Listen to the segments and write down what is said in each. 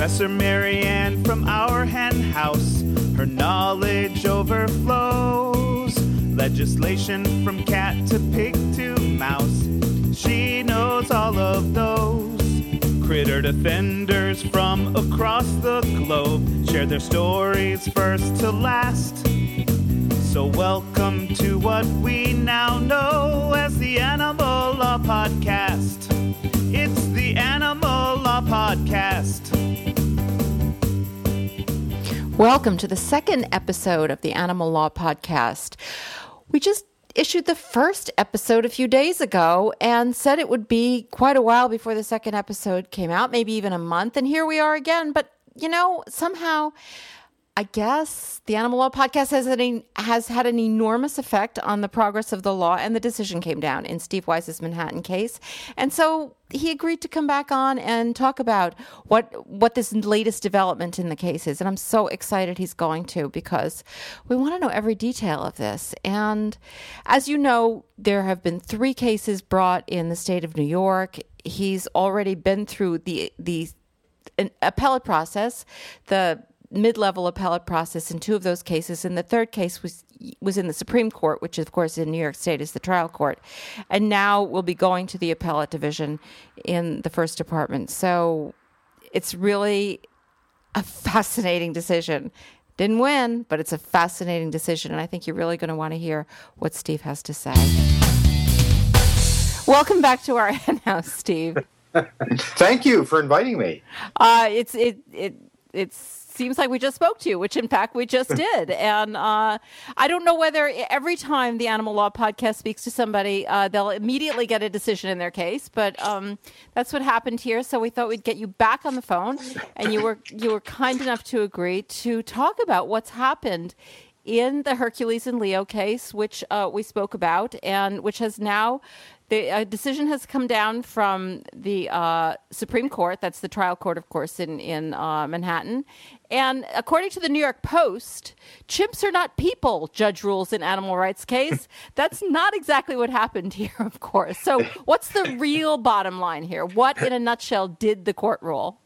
Professor Marianne from our hen house, her knowledge overflows. Legislation from cat to pig to mouse, she knows all of those. Critter defenders from across the globe share their stories first to last. So, welcome to what we now know as the Animal Law Podcast. It's the Animal Law Podcast. Welcome to the second episode of the Animal Law Podcast. We just issued the first episode a few days ago and said it would be quite a while before the second episode came out, maybe even a month. And here we are again. But, you know, somehow I guess the Animal Law Podcast has, an, has had an enormous effect on the progress of the law, and the decision came down in Steve Wise's Manhattan case. And so he agreed to come back on and talk about what what this latest development in the case is. And I'm so excited he's going to because we want to know every detail of this. And as you know, there have been three cases brought in the state of New York. He's already been through the the appellate process. The mid-level appellate process in two of those cases, and the third case was was in the Supreme Court, which of course in New York State is the trial court, and now we'll be going to the appellate division in the first department. So it's really a fascinating decision. Didn't win, but it's a fascinating decision, and I think you're really going to want to hear what Steve has to say. Welcome back to our house, Steve. Thank you for inviting me. Uh, it's it it it's seems like we just spoke to you, which in fact we just did. And uh, I don't know whether every time the Animal Law Podcast speaks to somebody, uh, they'll immediately get a decision in their case. But um, that's what happened here. So we thought we'd get you back on the phone, and you were you were kind enough to agree to talk about what's happened in the Hercules and Leo case, which uh, we spoke about, and which has now the decision has come down from the uh, Supreme Court. That's the trial court, of course, in in uh, Manhattan. And according to the New York Post, chimps are not people. Judge rules in animal rights case. That's not exactly what happened here, of course. So, what's the real bottom line here? What, in a nutshell, did the court rule?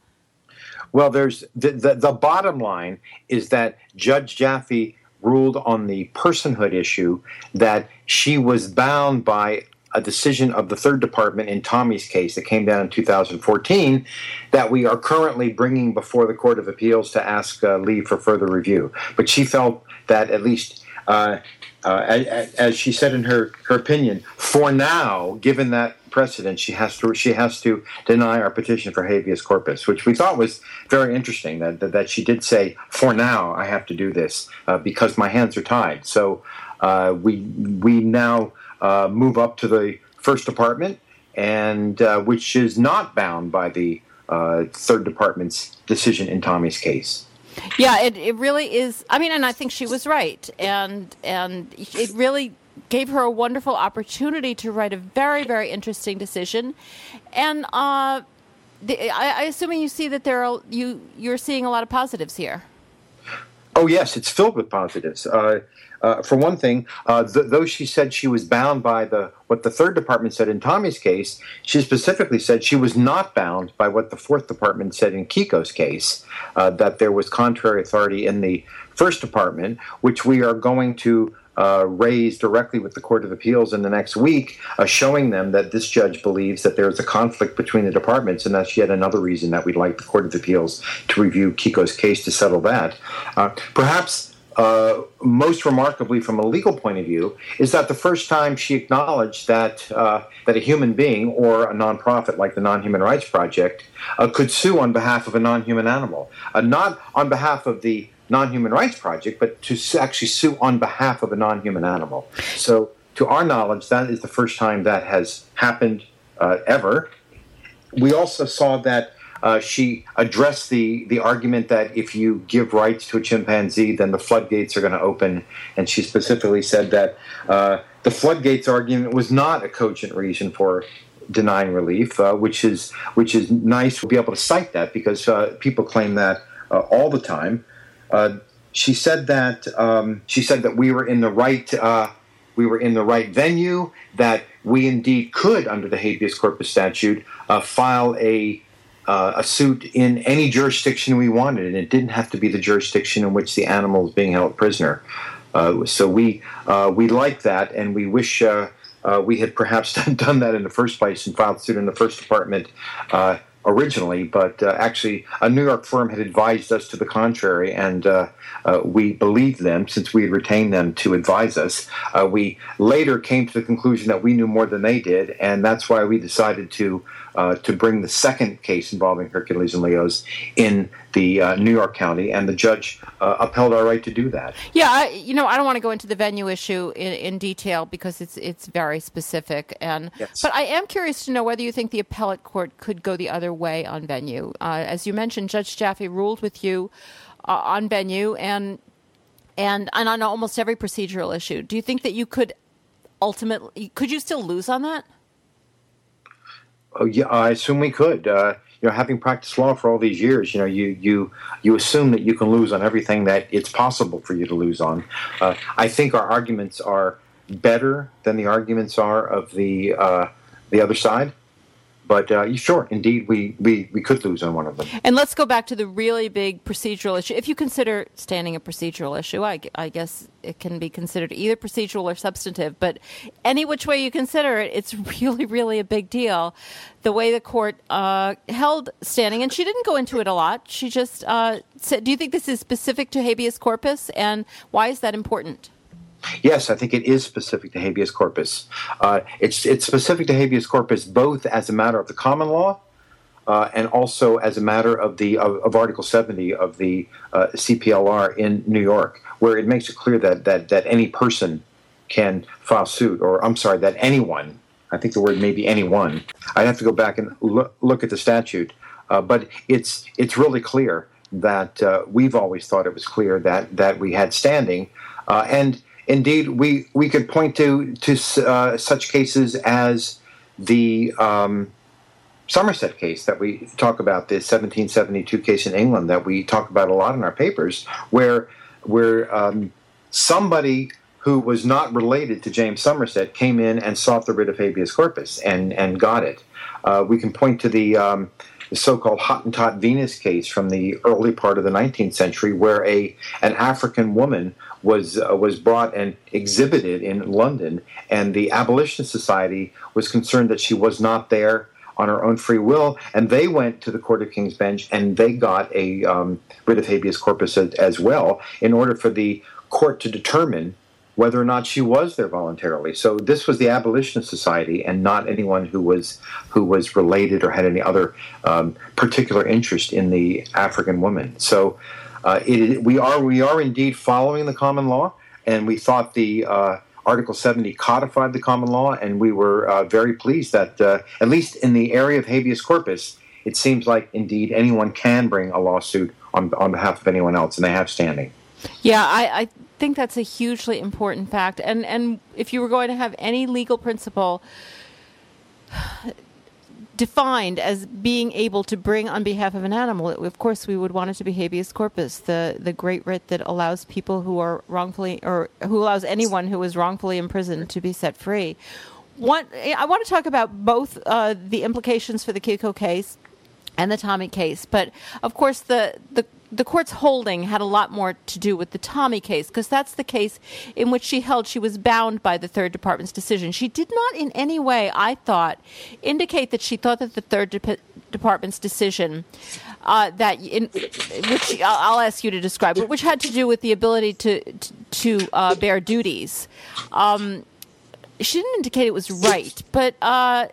Well, there's the, the, the bottom line is that Judge Jaffe ruled on the personhood issue that she was bound by a decision of the third department in Tommy's case that came down in 2014 that we are currently bringing before the Court of Appeals to ask uh, leave for further review. But she felt that at least, uh, uh, as, as, she said in her, her opinion, for now, given that precedent, she has to she has to deny our petition for habeas corpus, which we thought was very interesting. That that, that she did say, for now, I have to do this uh, because my hands are tied. So uh, we we now uh, move up to the first department, and uh, which is not bound by the uh, third department's decision in Tommy's case. Yeah, it, it really is. I mean, and I think she was right, and and it really gave her a wonderful opportunity to write a very very interesting decision, and uh, the, I, I assuming you see that there are you you're seeing a lot of positives here. Oh yes, it's filled with positives. Uh, uh, for one thing, uh, th- though she said she was bound by the what the third department said in Tommy's case, she specifically said she was not bound by what the fourth department said in Kiko's case. Uh, that there was contrary authority in the first department, which we are going to uh, raise directly with the Court of Appeals in the next week, uh, showing them that this judge believes that there is a conflict between the departments, and that's yet another reason that we'd like the Court of Appeals to review Kiko's case to settle that. Uh, perhaps. Uh, most remarkably, from a legal point of view, is that the first time she acknowledged that uh, that a human being or a nonprofit like the Non-Human Rights Project uh, could sue on behalf of a non-human animal, not on behalf of the non-human rights project, but to actually sue on behalf of a non-human animal. So, to our knowledge, that is the first time that has happened uh, ever. We also saw that uh, she addressed the the argument that if you give rights to a chimpanzee, then the floodgates are going to open, and she specifically said that uh, the floodgates argument was not a cogent reason for denying relief, uh, which is which is nice to be able to cite that because uh, people claim that uh, all the time. She said that um, she said that we were in the right we were in the right venue. That we indeed could, under the habeas corpus statute, uh, file a uh, a suit in any jurisdiction we wanted, and it didn't have to be the jurisdiction in which the animal was being held prisoner. Uh, so we uh, we like that, and we wish uh, uh, we had perhaps done that in the first place and filed suit in the first department uh, originally, but actually a New York firm had advised us to the contrary, and we believed them since we had retained them to advise us. We later came to the conclusion that we knew more than they did, and that's why we decided to uh, to bring the second case involving Hercules and Leos in the uh, New York County, and the judge uh, upheld our right to do that. Yeah, I, you know, I don't want to go into the venue issue in, in detail because it's it's very specific, and Yes. but I am curious to know whether you think the appellate court could go the other way on venue. Uh, as you mentioned, Judge Jaffe ruled with you uh, on venue and and and on almost every procedural issue. Do you think that you could ultimately could you still lose on that? Oh, yeah, I assume we could. Uh, you know, having practiced law for all these years, you know, you you you assume that you can lose on everything that it's possible for you to lose on. Uh, I think our arguments are better than the arguments are of the uh, the other side. But uh, sure, indeed, we, we, we could lose on one of them. And let's go back to the really big procedural issue. If you consider standing a procedural issue, I, I guess it can be considered either procedural or substantive. But any which way you consider it, it's really, really a big deal. The way the court uh, held standing, and she didn't go into it a lot. She just uh, said, "Do you think this is specific to habeas corpus, and why is that important?" Yes, I think it is specific to habeas corpus. Uh, it's it's specific to habeas corpus both as a matter of the common law uh, and also as a matter of the of, of Article 70 of the uh, CPLR in New York, where it makes it clear that that that any person can file suit, or I'm sorry, that anyone. I think the word may be anyone. I'd have to go back and look, look at the statute, uh, but it's it's really clear that uh, we've always thought it was clear that that we had standing, uh, and indeed we we could point to to uh, such cases as the um, Somerset case that we talk about, the 1772 case in England that we talk about a lot in our papers, where where um, somebody who was not related to James Somerset came in and sought the writ of habeas corpus and and got it. Uh, we can point to the um, the so-called Hottentot Venus case from the early part of the 19th century, where a an African woman was uh, was brought and exhibited in London, and the Abolitionist Society was concerned that she was not there on her own free will, and they went to the Court of King's Bench and they got a um, writ of habeas corpus as, as well, in order for the court to determine whether or not she was there voluntarily. So this was the Abolitionist Society, and not anyone who was who was related or had any other um, particular interest in the African woman. So uh, it, we are we are indeed following the common law, and we thought the uh, Article 70 codified the common law, and we were uh, very pleased that uh, at least in the area of habeas corpus, it seems like indeed anyone can bring a lawsuit on on behalf of anyone else, and they have standing. Yeah, I, I think that's a hugely important fact. And and if you were going to have any legal principle defined as being able to bring on behalf of an animal, of course we would want it to be habeas corpus, the the great writ that allows people who are wrongfully or who allows anyone who is wrongfully imprisoned to be set free. One, I want to talk about both uh, the implications for the Kiko case and the Tommy case, but of course the the the court's holding had a lot more to do with the Tommy case because that's the case in which she held she was bound by the third department's decision. She did not in any way, I thought, indicate that she thought that the third de- department's decision uh, that in which I'll, ask you to describe, which had to do with the ability to to, to uh, bear duties. Um, she didn't indicate it was right, but uh,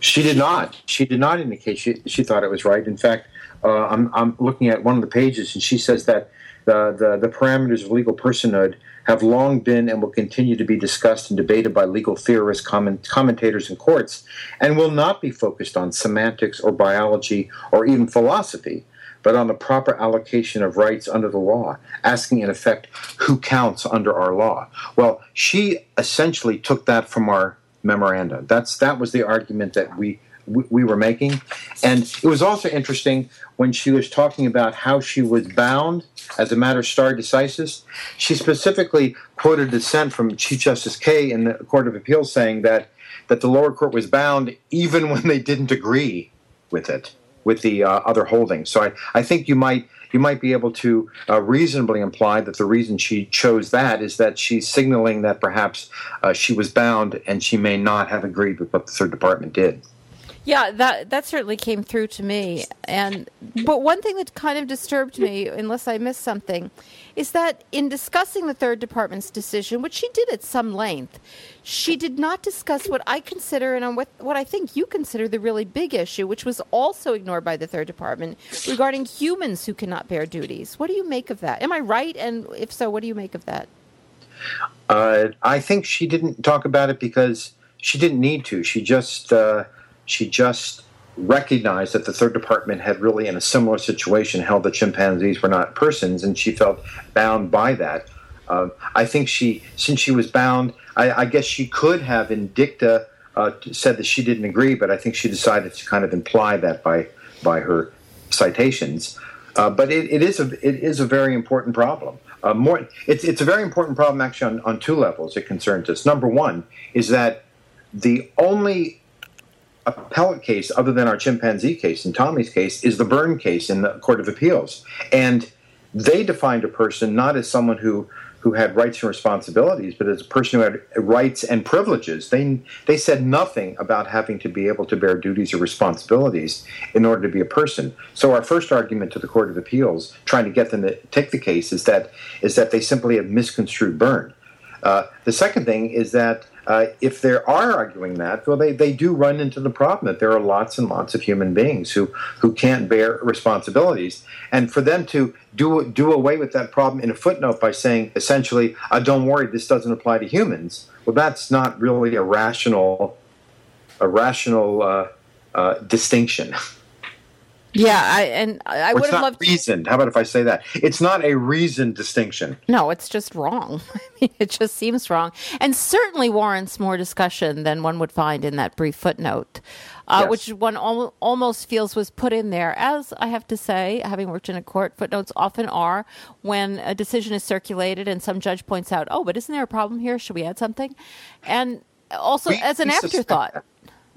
She did not. She did not indicate she, she thought it was right. In fact, uh, I'm, I'm looking at one of the pages, and she says that the, the, the parameters of legal personhood have long been and will continue to be discussed and debated by legal theorists, comment, commentators, and courts, and will not be focused on semantics or biology or even philosophy, but on the proper allocation of rights under the law, asking in effect who counts under our law. Well, she essentially took that from our memoranda. That's that was the argument that we we, we were making, and it was also interesting when she was talking about how she was bound as a matter of stare decisis. She specifically quoted dissent from Chief Justice Kaye in the Court of Appeals saying that that the lower court was bound even when they didn't agree with it. with the uh, other holdings. So I, I think you might you might be able to uh, reasonably imply that the reason she chose that is that she's signaling that perhaps uh, she was bound and she may not have agreed with what the third department did. Yeah, that that certainly came through to me. And but one thing that kind of disturbed me, unless I missed something, is that in discussing the third department's decision, which she did at some length, she did not discuss what I consider and what what I think you consider the really big issue, which was also ignored by the third department regarding humans who cannot bear duties. What do you make of that? Am I right? And if so, what do you make of that? Uh, I think she didn't talk about it because she didn't need to. She just. Uh, she just recognized that the third department had really, in a similar situation, held that chimpanzees were not persons, and she felt bound by that. Uh, I think she, since she was bound, I, I guess she could have in dicta uh, said that she didn't agree, but I think she decided to kind of imply that by by her citations. Uh, but it, it is a it is a very important problem. Uh, more, it's it's a very important problem actually on, on two levels. It concerns us. Number one is that the only appellate case other than our chimpanzee case and Tommy's case is the Byrn case in the Court of Appeals. And they defined a person not as someone who who had rights and responsibilities, but as a person who had rights and privileges. They they said nothing about having to be able to bear duties or responsibilities in order to be a person. So our first argument to the Court of Appeals, trying to get them to take the case, is that is that they simply have misconstrued Byrn. Uh, the second thing is that uh, if they are arguing that, well, they, they do run into the problem that there are lots and lots of human beings who, who can't bear responsibilities. And for them to do, do away with that problem in a footnote by saying, essentially, uh, don't worry, this doesn't apply to humans, well, that's not really a rational, a rational uh, uh distinction. Yeah, I, and I would have loved reasoned. How about if I say that? It's not a reasoned distinction. No, it's just wrong. I mean, it just seems wrong, and certainly warrants more discussion than one would find in that brief footnote, uh, yes. which one al- almost feels was put in there. As I have to say, having worked in a court, footnotes often are when a decision is circulated and some judge points out, "Oh, but isn't there a problem here? Should we add something?" And also we, as an afterthought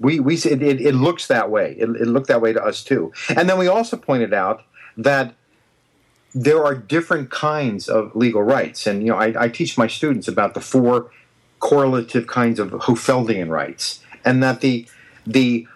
we we it, it, it looks that way. It, it looked that way to us too. And then we also pointed out that there are different kinds of legal rights. And you know, I, I teach my students about the four correlative kinds of Hohfeldian rights, and that the the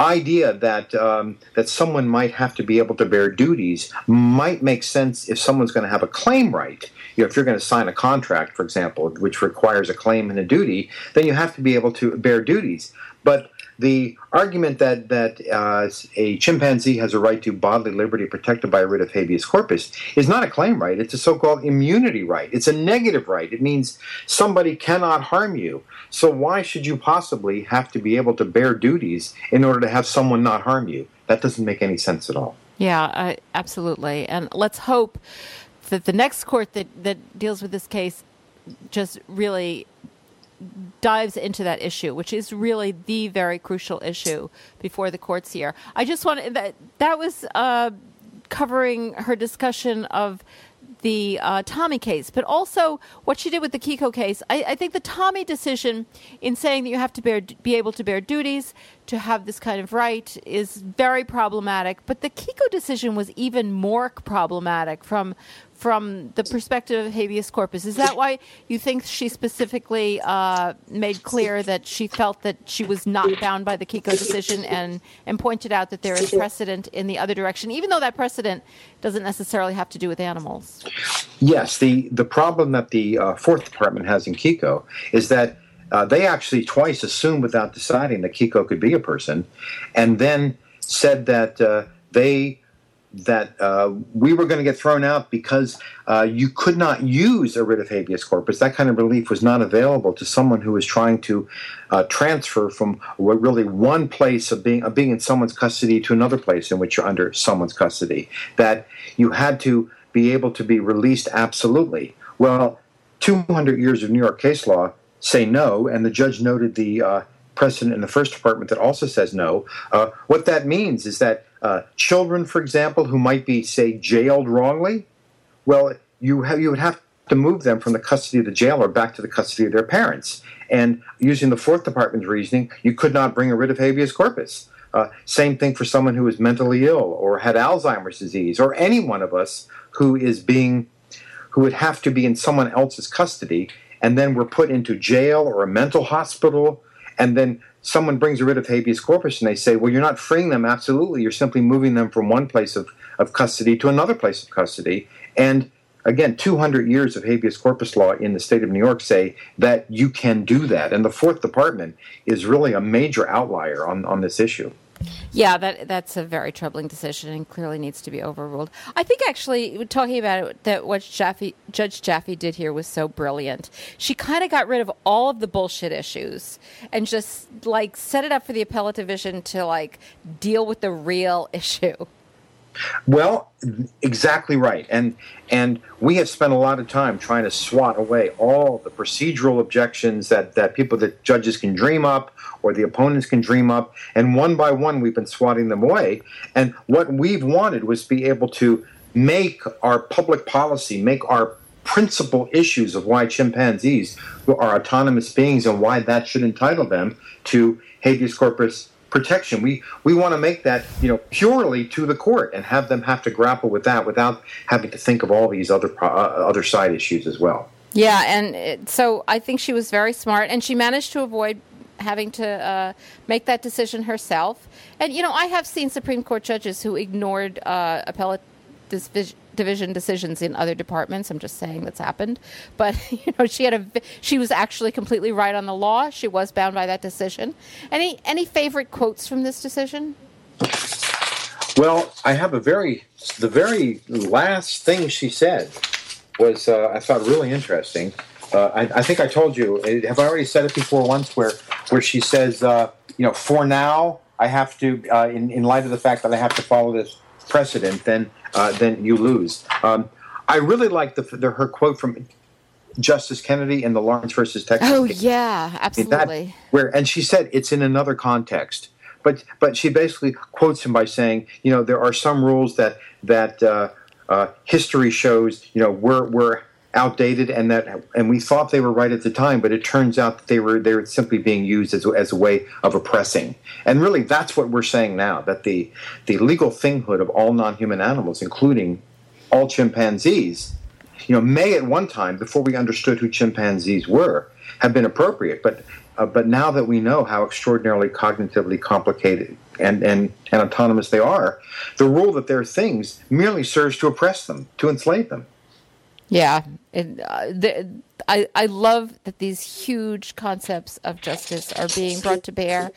idea that um, that someone might have to be able to bear duties might make sense if someone's going to have a claim right. You know, if you're going to sign a contract, for example, which requires a claim and a duty, then you have to be able to bear duties. But the argument that that uh, a chimpanzee has a right to bodily liberty protected by a writ of habeas corpus is not a claim right. It's a so-called immunity right. It's a negative right. It means somebody cannot harm you. So why should you possibly have to be able to bear duties in order to have someone not harm you? That doesn't make any sense at all. Yeah, uh, absolutely. And let's hope that the next court that that deals with this case just really dives into that issue, which is really the very crucial issue before the courts here. I just want that that was uh, covering her discussion of the uh, Tommy case, but also what she did with the Kiko case. I, I, think the Tommy decision in saying that you have to bear, be able to bear duties to have this kind of right is very problematic. But the Kiko decision was even more problematic from from the perspective of habeas corpus. Is that why you think she specifically uh, made clear that she felt that she was not bound by the Kiko decision and, and pointed out that there is precedent in the other direction, even though that precedent doesn't necessarily have to do with animals? Yes. The, the problem that the uh, Fourth Department has in Kiko is that uh, they actually twice assumed without deciding that Kiko could be a person and then said that uh, they that uh, we were going to get thrown out because uh, you could not use a writ of habeas corpus. That kind of relief was not available to someone who was trying to uh, transfer from really one place of being of being in someone's custody to another place in which you're under someone's custody. That you had to be able to be released absolutely. Well, 200 years of New York case law say no, and the judge noted the uh, precedent in the first department that also says no. Uh, what that means is that uh, children, for example, who might be, say, jailed wrongly, well, you you would have to move them from the custody of the jailer back to the custody of their parents. And using the Fourth Department's reasoning, you could not bring a writ of habeas corpus. Uh, same thing for someone who is mentally ill or had Alzheimer's disease, or any one of us who is being, who would have to be in someone else's custody, and then we're put into jail or a mental hospital, and then someone brings a writ of habeas corpus and they say, well, you're not freeing them. Absolutely. You're simply moving them from one place of, of custody to another place of custody. And again, 200 years of habeas corpus law in the state of New York say that you can do that. And the Fourth Department is really a major outlier on, on this issue. Yeah, that that's a very troubling decision and clearly needs to be overruled. I think actually talking about it, that what Jaffe, Judge Jaffe did here was so brilliant. She kind of got rid of all of the bullshit issues and just like set it up for the appellate division to like deal with the real issue. Well, exactly right. And and we have spent a lot of time trying to swat away all the procedural objections that, that people that judges can dream up or the opponents can dream up. And one by one we've been swatting them away. And what we've wanted was to be able to make our public policy, make our principal issues of why chimpanzees are autonomous beings and why that should entitle them to habeas corpus protection. We we want to make that you know purely to the court and have them have to grapple with that without having to think of all these other uh, other side issues as well. Yeah, and it, so I think she was very smart, and she managed to avoid having to uh, make that decision herself. And you know, I have seen Supreme Court judges who ignored uh, appellate division decisions in other departments. I'm just saying that's happened. But you know, she had a she was actually completely right on the law. She was bound by that decision. Any any favorite quotes from this decision? Well, I have a very the very last thing she said was uh, I thought really interesting. Uh, I, I, think I told you. Have I already said it before once? Where where she says, uh, you know, for now I have to, uh, in in light of the fact that I have to follow this precedent, then uh, then you lose. Um, I really like the, the, her quote from Justice Kennedy in the Lawrence versus Texas. Oh case. yeah, absolutely. That, where and she said it's in another context, but but she basically quotes him by saying, you know, there are some rules that that uh, uh, history shows, you know, we're we're outdated and that and we thought they were right at the time but it turns out that they were they were simply being used as, as a way of oppressing and really that's what we're saying now that the the legal thinghood of all non-human animals including all chimpanzees you know may at one time before we understood who chimpanzees were have been appropriate but uh, but now that we know how extraordinarily cognitively complicated and, and, and autonomous they are, the rule that they're things merely serves to oppress them, to enslave them. Yeah, and uh, the, I I love that these huge concepts of justice are being brought to bear,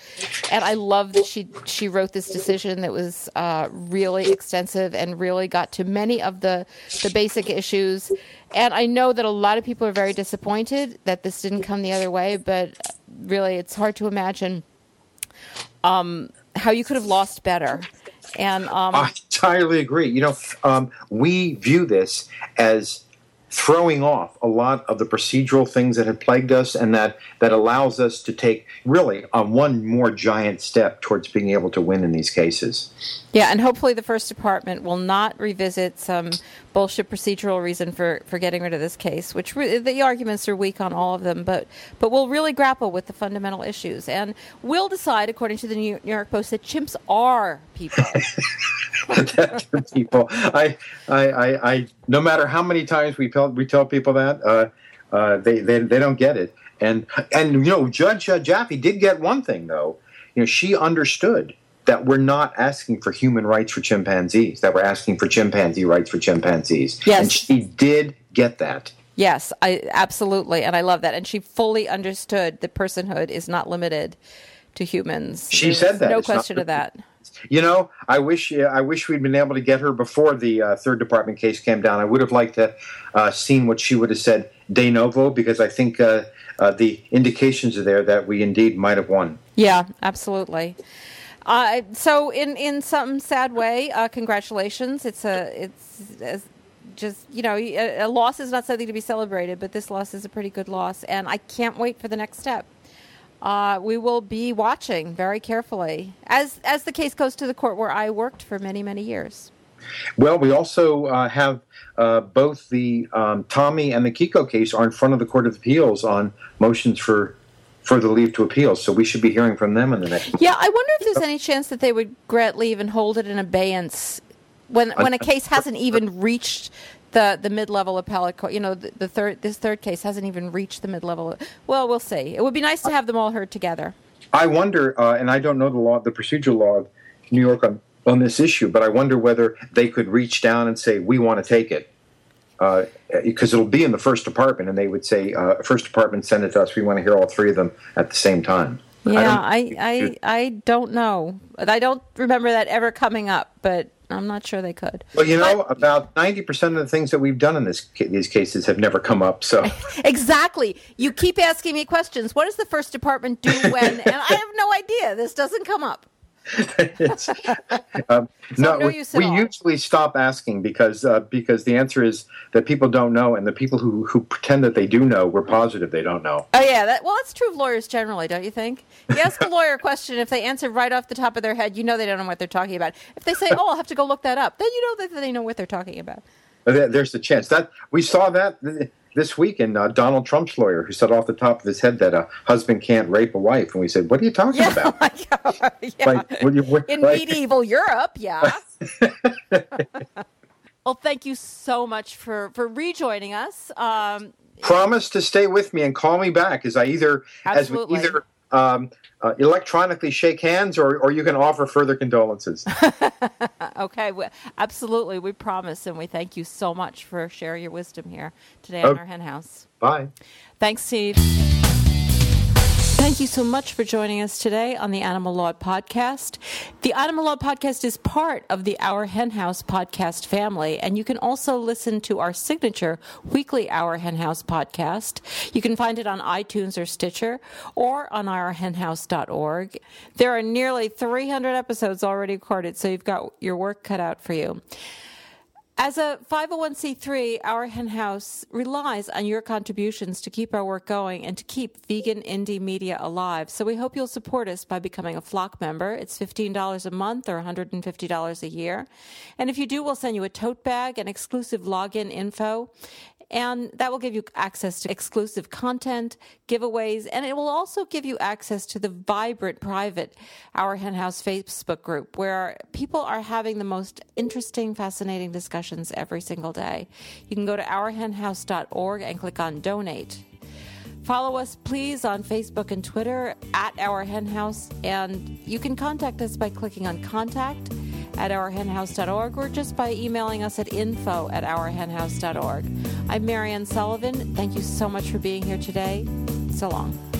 and I love that she she wrote this decision that was uh, really extensive and really got to many of the the basic issues. And I know that a lot of people are very disappointed that this didn't come the other way, but really, it's hard to imagine um, how you could have lost better. And um, I entirely agree. You know, um, we view this as throwing off a lot of the procedural things that have plagued us and that, that allows us to take really a one more giant step towards being able to win in these cases. Yeah, and hopefully the First Department will not revisit some bullshit procedural reason for, for getting rid of this case, which re- the arguments are weak on all of them, but but we'll really grapple with the fundamental issues, and we'll decide, according to the New York Post, that chimps are people. people, I, I, I, I, no matter how many times we tell we tell people that, uh, uh, they, they they don't get it, and and you know, Judge uh, Jaffe did get one thing though, you know, she understood that we're not asking for human rights for chimpanzees, that we're asking for chimpanzee rights for chimpanzees. Yes. And she did get that. Yes, I absolutely, and I love that. And she fully understood that personhood is not limited to humans. She There's said that. No it's question of that. You know, I wish I wish we'd been able to get her before the uh, third department case came down. I would have liked to uh, seen what she would have said de novo because I think uh, uh the indications are there that we indeed might have won. Yeah, absolutely. Uh, so, in in some sad way, uh, congratulations. It's a it's, just you know a, a, loss is not something to be celebrated, but this loss is a pretty good loss, and I can't wait for the next step. Uh, we will be watching very carefully as as the case goes to the court where I worked for many many years. Well, we also uh, have uh, both the um, Tommy and the Kiko case are in front of the Court of Appeals on motions for for the leave to appeal. So we should be hearing from them in the next. Yeah, I wonder if there's any chance that they would grant leave and hold it in abeyance when when a case hasn't even reached the the mid level appellate court. You know, the, the, third this third case hasn't even reached the mid level. Well, we'll see. It would be nice to have them all heard together. I wonder, uh, and I don't know the law, the procedural law of New York on on this issue, but I wonder whether they could reach down and say, "We want to take it." Because uh, it'll be in the first department, and they would say, uh, "First department, send it to us. We want to hear all three of them at the same time." Yeah, I, I, I, I don't know. I don't remember that ever coming up, but I'm not sure they could. Well, you know, but, about ninety percent of the things that we've done in this these cases have never come up. So exactly, you keep asking me questions. What does the first department do when? and I have no idea. This doesn't come up. Um, no, no we, we usually stop asking because uh, because the answer is that people don't know, and the people who, who pretend that they do know, we're positive they don't know. Oh yeah, that, well, that's true of lawyers generally, don't you think? You ask a lawyer a question, if they answer right off the top of their head, you know they don't know what they're talking about. If they say, "Oh, I'll have to go look that up," then you know that they know what they're talking about. There's the chance that we saw that this week in uh, Donald Trump's lawyer, who said off the top of his head that a husband can't rape a wife, and we said, "What are you talking yeah, about?" yeah. Like, you, in like, medieval Europe, yeah. well, thank you so much for for rejoining us. Um, Promise to stay with me and call me back as I either absolutely. as we either um, uh, electronically shake hands or, or you can offer further condolences. okay, well, absolutely. We promise, and we thank you so much for sharing your wisdom here today okay. on our hen house. Bye. Thanks, Steve. Thank you so much for joining us today on the Animal Law Podcast. The Animal Law Podcast is part of the Our Hen House podcast family, and you can also listen to our signature weekly Our Hen House podcast. You can find it on iTunes or Stitcher or on ourhenhouse.org. There are nearly 300 episodes already recorded, so you've got your work cut out for you. As a 501c3, our hen house relies on your contributions to keep our work going and to keep vegan indie media alive. So we hope you'll support us by becoming a flock member. It's $15 a month or $150 a year. And if you do, we'll send you a tote bag and exclusive login info and that will give you access to exclusive content, giveaways, and it will also give you access to the vibrant private Our Hen House Facebook group where people are having the most interesting, fascinating discussions every single day. You can go to ourhenhouse.org and click on donate. Follow us, please, on Facebook and Twitter at Our Hen House, and you can contact us by clicking on Contact at ourhenhouse.org or just by emailing us at info at ourhenhouse.org. I'm Marianne Sullivan. Thank you so much for being here today. So long.